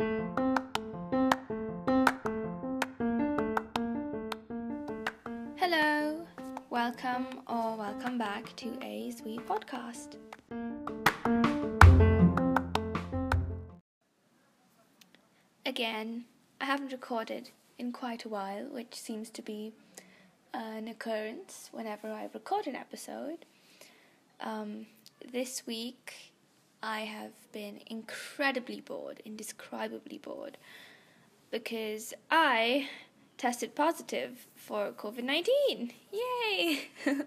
Hello, welcome or welcome back to a sweet podcast. Again, I haven't recorded in quite a while, which seems to be an occurrence whenever I record an episode. Um, this week, I have been incredibly bored, indescribably bored, because I tested positive for COVID 19. Yay!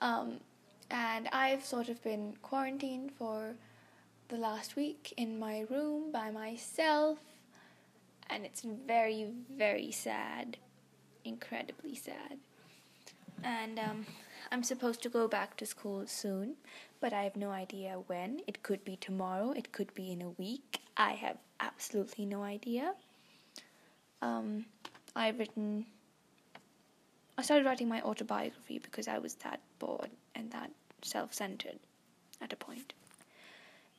um, and I've sort of been quarantined for the last week in my room by myself, and it's very, very sad. Incredibly sad. And um, I'm supposed to go back to school soon, but I have no idea when. It could be tomorrow, it could be in a week. I have absolutely no idea. Um, I've written. I started writing my autobiography because I was that bored and that self centered at a point.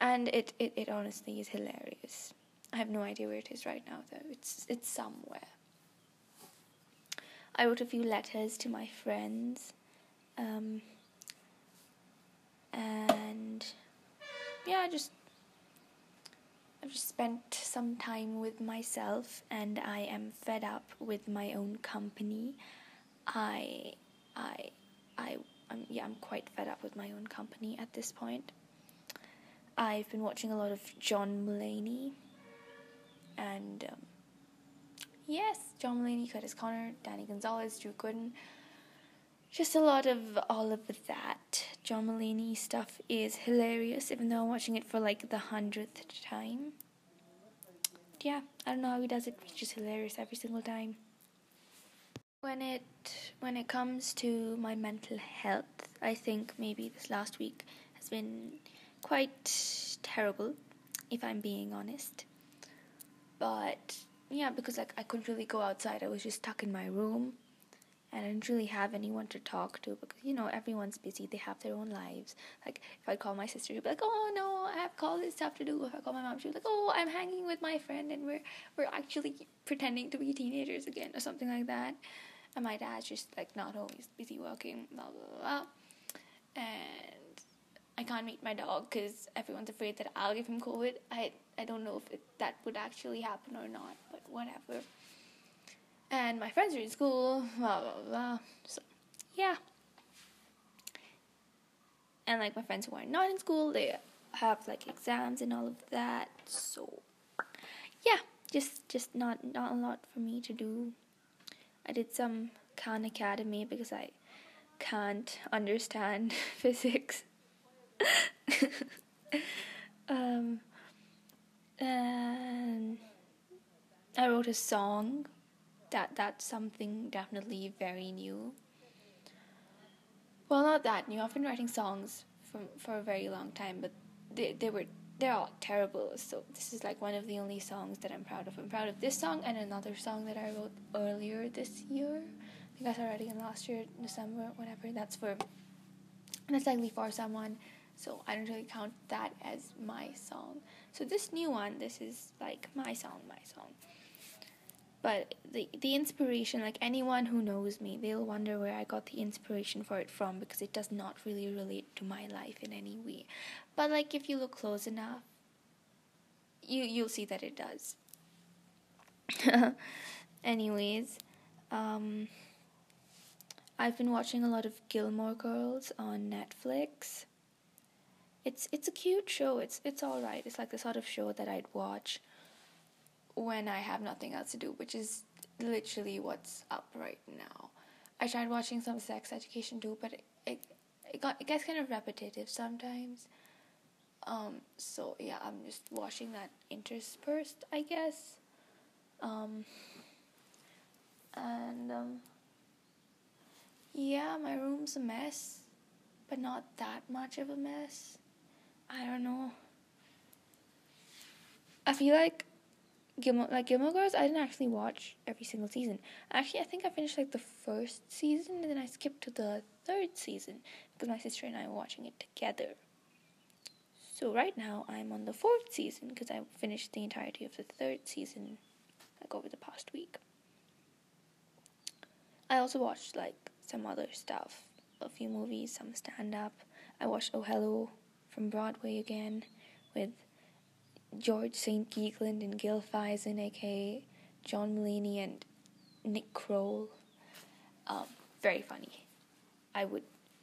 And it, it, it honestly is hilarious. I have no idea where it is right now though. It's it's somewhere. I wrote a few letters to my friends. Um, and yeah, I just I've just spent some time with myself and I am fed up with my own company. I I I I'm, yeah, I'm quite fed up with my own company at this point. I've been watching a lot of John Mulaney and um, yes, John Mulaney, Kurtis Conner, Danny Gonzalez, Drew Gooden. Just a lot of all of that. John Mulaney stuff is hilarious, even though I'm watching it for like the hundredth time. Yeah, I don't know how he does it. It's just hilarious every single time. When it when it comes to my mental health, I think maybe this last week has been quite terrible, if I'm being honest. But yeah, because like I couldn't really go outside. I was just stuck in my room I didn't really have anyone to talk to because you know everyone's busy. They have their own lives. Like if I call my sister, she'd be like, "Oh no, I have college stuff to do." If I call my mom, she'd be like, "Oh, I'm hanging with my friend and we're we're actually pretending to be teenagers again or something like that." And my dad's just like not always busy working, blah blah blah. And I can't meet my dog because everyone's afraid that I'll give him COVID. I I don't know if it, that would actually happen or not, but whatever. And my friends are in school, blah blah blah. So yeah. And like my friends who are not in school, they have like exams and all of that. So yeah, just just not not a lot for me to do. I did some Khan Academy because I can't understand physics. um, and I wrote a song. That that's something definitely very new. Well, not that new. I've been writing songs for for a very long time, but they they were they're all terrible. So this is like one of the only songs that I'm proud of. I'm proud of this song and another song that I wrote earlier this year. I think I started writing it last year, December, whatever. That's for that's likely for someone so I don't really count that as my song. So this new one, this is like my song, my song. But the the inspiration, like anyone who knows me, they'll wonder where I got the inspiration for it from because it does not really relate to my life in any way. But like if you look close enough, you you'll see that it does. Anyways, um, I've been watching a lot of Gilmore Girls on Netflix it's it's a cute show. It's it's all right. It's like the sort of show that I'd watch when I have nothing else to do, which is literally what's up right now. I tried watching some sex education too, but it it, it got it gets kind of repetitive sometimes. Um, so yeah, I'm just watching that interspersed, I guess. Um, and um, yeah, my room's a mess, but not that much of a mess. I don't know. I feel like Gilmore, like Gilmore Girls, I didn't actually watch every single season. Actually, I think I finished like the first season and then I skipped to the third season because my sister and I were watching it together. So right now I'm on the fourth season because I finished the entirety of the third season like over the past week. I also watched like some other stuff, a few movies, some stand up. I watched Oh Hello from Broadway again with George St. Geegland and Gil Faizon, aka John Mulaney and Nick Kroll. Um, very funny. I would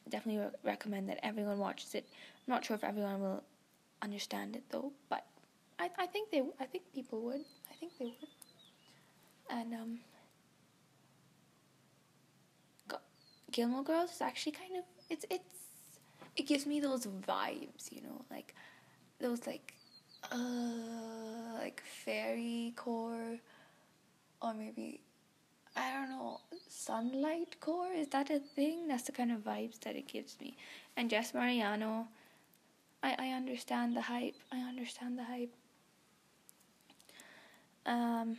definitely re- recommend that everyone watches it. I'm not sure if everyone will understand it though, but I, I think they I think people would. I think they would. And um Gilmore Girls is actually kind of it's it's it gives me those vibes, you know, like those like uh like fairy core or maybe I don't know sunlight core is that a thing? That's the kind of vibes that it gives me. And Jess Mariano, I I understand the hype. I understand the hype. Um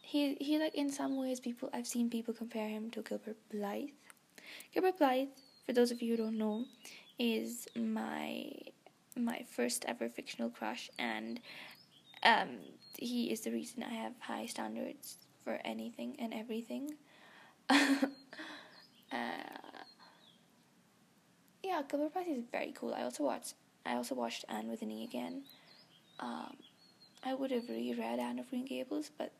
he he like in some ways people I've seen people compare him to Gilbert Blythe. Gilbert Blythe, for those of you who don't know, is my my first ever fictional crush and um he is the reason I have high standards for anything and everything. uh, yeah, Gilbert Blythe is very cool. I also watched I also watched Anne with an E again. Um, I would have reread Anne of Green Gables, but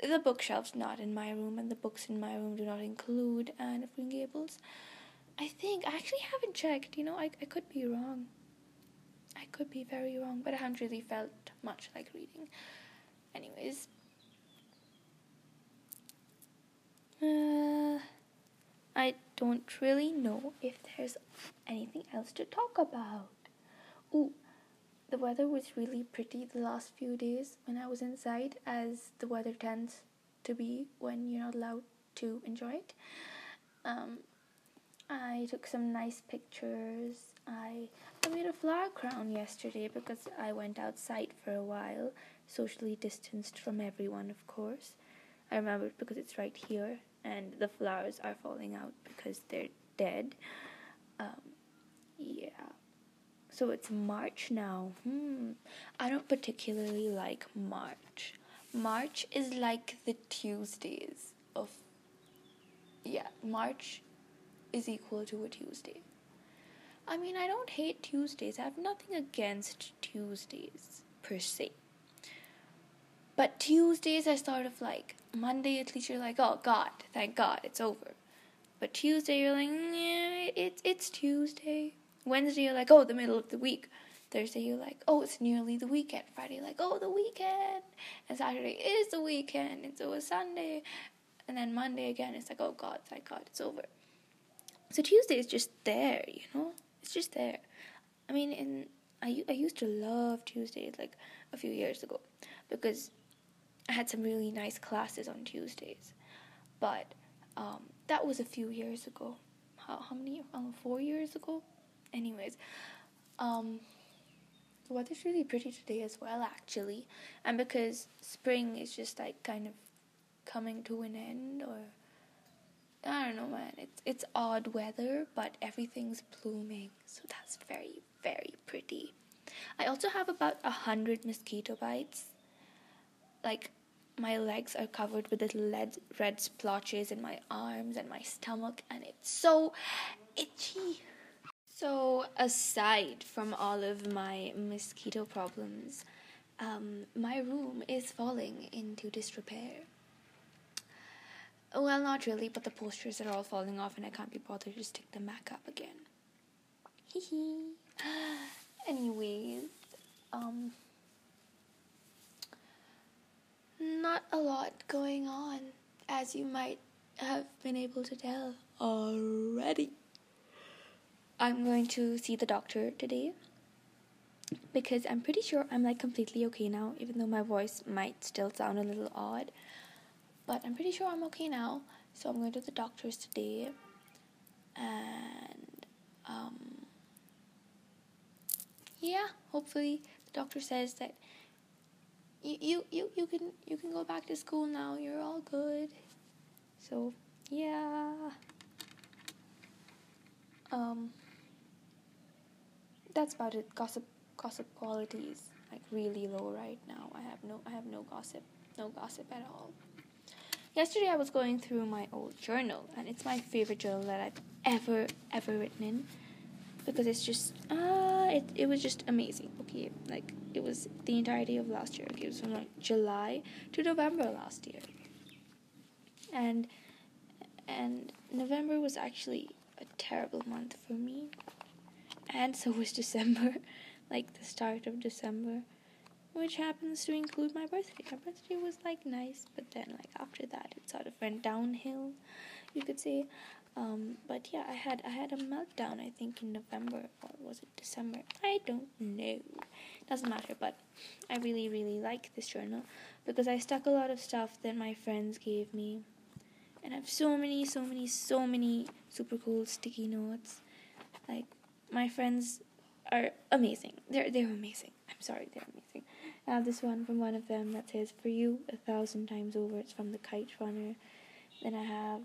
the bookshelf's not in my room, and the books in my room do not include Anne of Green Gables. I think I actually haven't checked. You know, I I could be wrong. I could be very wrong, but I haven't really felt much like reading. Anyways, uh, I don't really know if there's anything else to talk about. Ooh, the weather was really pretty the last few days when I was inside, as the weather tends to be when you're not allowed to enjoy it. Um, I took some nice pictures. I I made a flower crown yesterday because I went outside for a while, socially distanced from everyone, of course. I remember because it's right here, and the flowers are falling out because they're dead. Um, yeah. So it's March now. Hmm. I don't particularly like March. March is like the Tuesdays of. Yeah, March is equal to a Tuesday. I mean, I don't hate Tuesdays. I have nothing against Tuesdays per se. But Tuesdays are sort of like Monday. At least you're like, oh God, thank God, it's over. But Tuesday, you're like, yeah, it's it's Tuesday. Wednesday, you're like, oh, the middle of the week. Thursday, you're like, oh, it's nearly the weekend. Friday, like, oh, the weekend. And Saturday is the weekend. And so is Sunday. And then Monday again, it's like, oh God, thank God, it's over. So Tuesday is just there, you know? It's just there. I mean, in I, I used to love Tuesdays like a few years ago because I had some really nice classes on Tuesdays. But um, that was a few years ago. How, how many? Um, four years ago? anyways, um, the weather's really pretty today as well, actually, and because spring is just like kind of coming to an end, or I don't know, man. It's it's odd weather, but everything's blooming, so that's very very pretty. I also have about a hundred mosquito bites. Like my legs are covered with little red, red splotches in my arms and my stomach, and it's so itchy. So, aside from all of my mosquito problems, um, my room is falling into disrepair. Well, not really, but the posters are all falling off, and I can't be bothered to stick them back up again. Hee hee. Anyways, um, not a lot going on, as you might have been able to tell already. I'm going to see the doctor today because I'm pretty sure I'm like completely okay now, even though my voice might still sound a little odd. But I'm pretty sure I'm okay now, so I'm going to the doctor's today, and um, yeah, hopefully the doctor says that you you you you can you can go back to school now. You're all good. So yeah. Um that's about it. Gossip gossip quality is like really low right now. I have no I have no gossip, no gossip at all. Yesterday I was going through my old journal and it's my favorite journal that I've ever ever written in because it's just uh it it was just amazing. Okay, like it was the entirety of last year. Okay, it was from like July to November last year. And and November was actually a terrible month for me. And so was December, like the start of December, which happens to include my birthday. My birthday was like nice, but then like after that it sort of went downhill, you could say. Um, but yeah, I had I had a meltdown. I think in November or was it December? I don't know. Doesn't matter. But I really really like this journal because I stuck a lot of stuff that my friends gave me, and I have so many so many so many super cool sticky notes. Like my friends are amazing. They're they're amazing. I'm sorry, they're amazing. I have this one from one of them that says "For you a thousand times over." It's from the Kite Runner. Then I have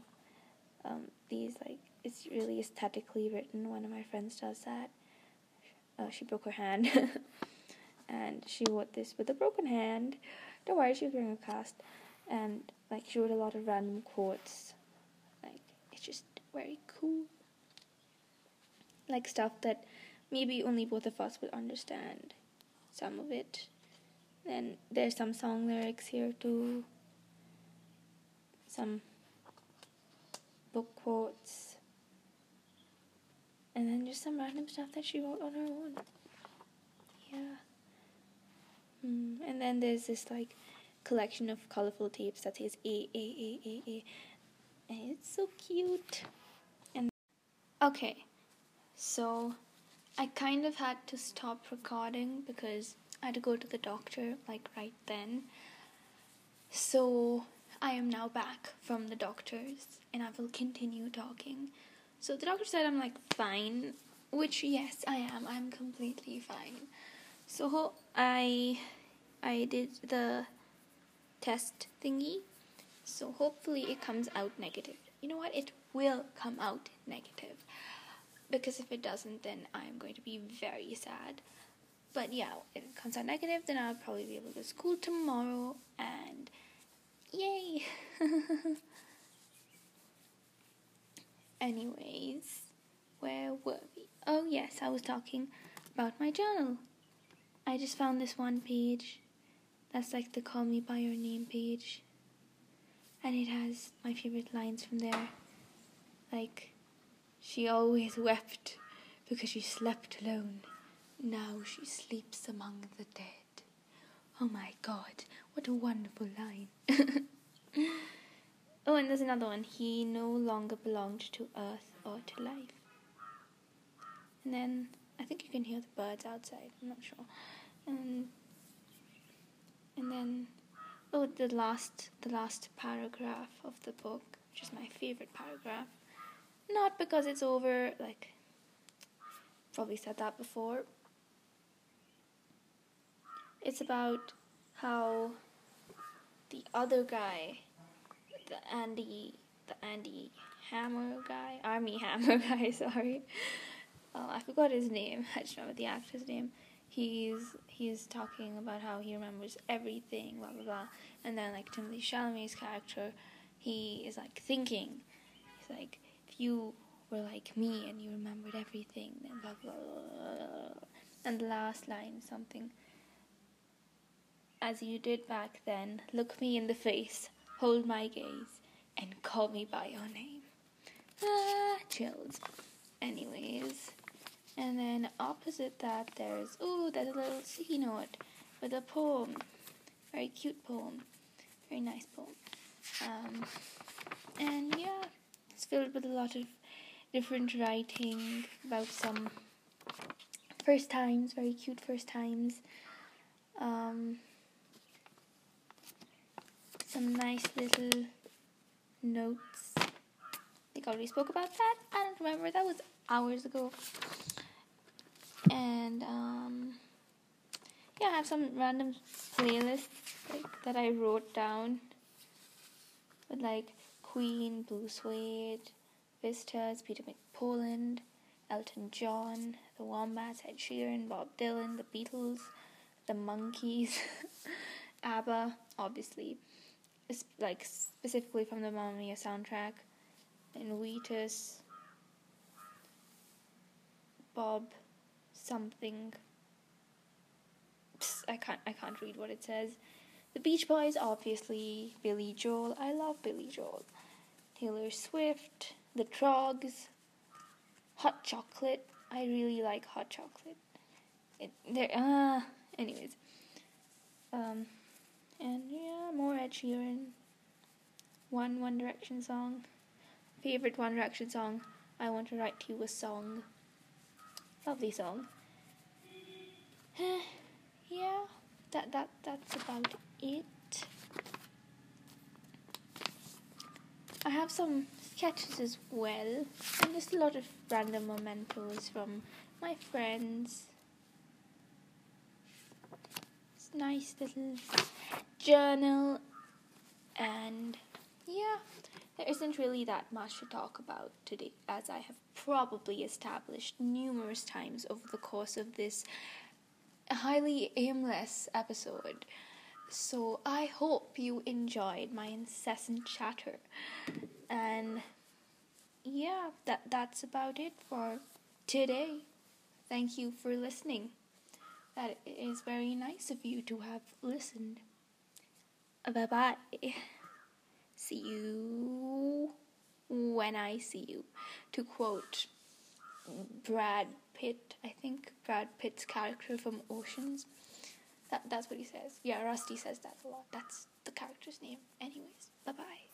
um, these like it's really aesthetically written. One of my friends does that. Uh, she broke her hand, and she wrote this with a broken hand. Don't worry, she was wearing a cast, and like she wrote a lot of random quotes. Like it's just very cool. Like stuff that maybe only both of us would understand. Some of it. Then there's some song lyrics here too. Some book quotes, and then just some random stuff that she wrote on her own. Yeah. Mm. And then there's this like collection of colorful tapes that says A A A A A, and it's so cute. And okay, so I kind of had to stop recording because I had to go to the doctor like right then. So I am now back from the doctors and I will continue talking. So the doctor said I'm like fine, which yes, I am. I'm completely fine. So I I did the test thingy. So hopefully it comes out negative. You know what? It will come out negative. Because if it doesn't then I'm going to be very sad. But yeah, if it comes out negative, then I'll probably be able to go to school tomorrow and Yay! Anyways, where were we? Oh, yes, I was talking about my journal. I just found this one page that's like the Call Me By Your Name page. And it has my favorite lines from there. Like, she always wept because she slept alone. Now she sleeps among the dead. Oh my god, what a wonderful line. oh, and there's another one. He no longer belonged to earth or to life. And then I think you can hear the birds outside. I'm not sure. And and then oh, the last the last paragraph of the book, which is my favorite paragraph. Not because it's over, like probably said that before, it's about how the other guy, the Andy, the Andy Hammer guy, Armie Hammer guy, sorry. Oh, I forgot his name. I just remember the actor's name. He's he's talking about how he remembers everything, blah blah blah. And then like Timothée Chalamet's character, he is like thinking. He's like, you were like me and you remembered everything, then blah blah blah. And the last line something as you did back then, look me in the face, hold my gaze, and call me by your name. Ah, chills. Anyways, and then opposite that, there's oh, there's a little sticky note with a poem, very cute poem, very nice poem. Um, and yeah, it's filled with a lot of different writing about some first times, very cute first times. Um, some nice little notes. I think I already spoke about that. I don't remember. That was hours ago. And um, yeah, I have some random playlists like that I wrote down with like Queen, Blue Swede, Vistas, Peter McPoland, Elton John, The Wombats, Ed Sheeran, Bob Dylan, The Beatles, The Monkees, ABBA, obviously, it's like specifically from the Mamma Mia soundtrack, and Wheatus, Bob, something. Psst, I can't. I can't read what it says. The Beach Boys, obviously, Billy Joel. I love Billy Joel. Taylor Swift, The Troggs, Hot Chocolate. I really like hot chocolate. It, there, ah, uh, anyways. Um, and yeah, more Ed Sheeran. One One Direction song. Favorite One Direction song. I want to write to you a song. Lovely song. yeah, that that that's about it. I have some sketches as well, and just a lot of random mementos from my friends. It's nice little journal, and yeah, there isn't really that much to talk about today, as I have probably established numerous times over the course of this highly aimless episode. So I hope you enjoyed my incessant chatter. And yeah, that that's about it for today. Thank you for listening. That is very nice of you to have listened. Bye bye. See you when I see you. To quote Brad Pitt, I think Brad Pitt's character from Oceans. That that's what he says. Yeah, Rusty says that a lot. That's the character's name. Anyways, bye bye.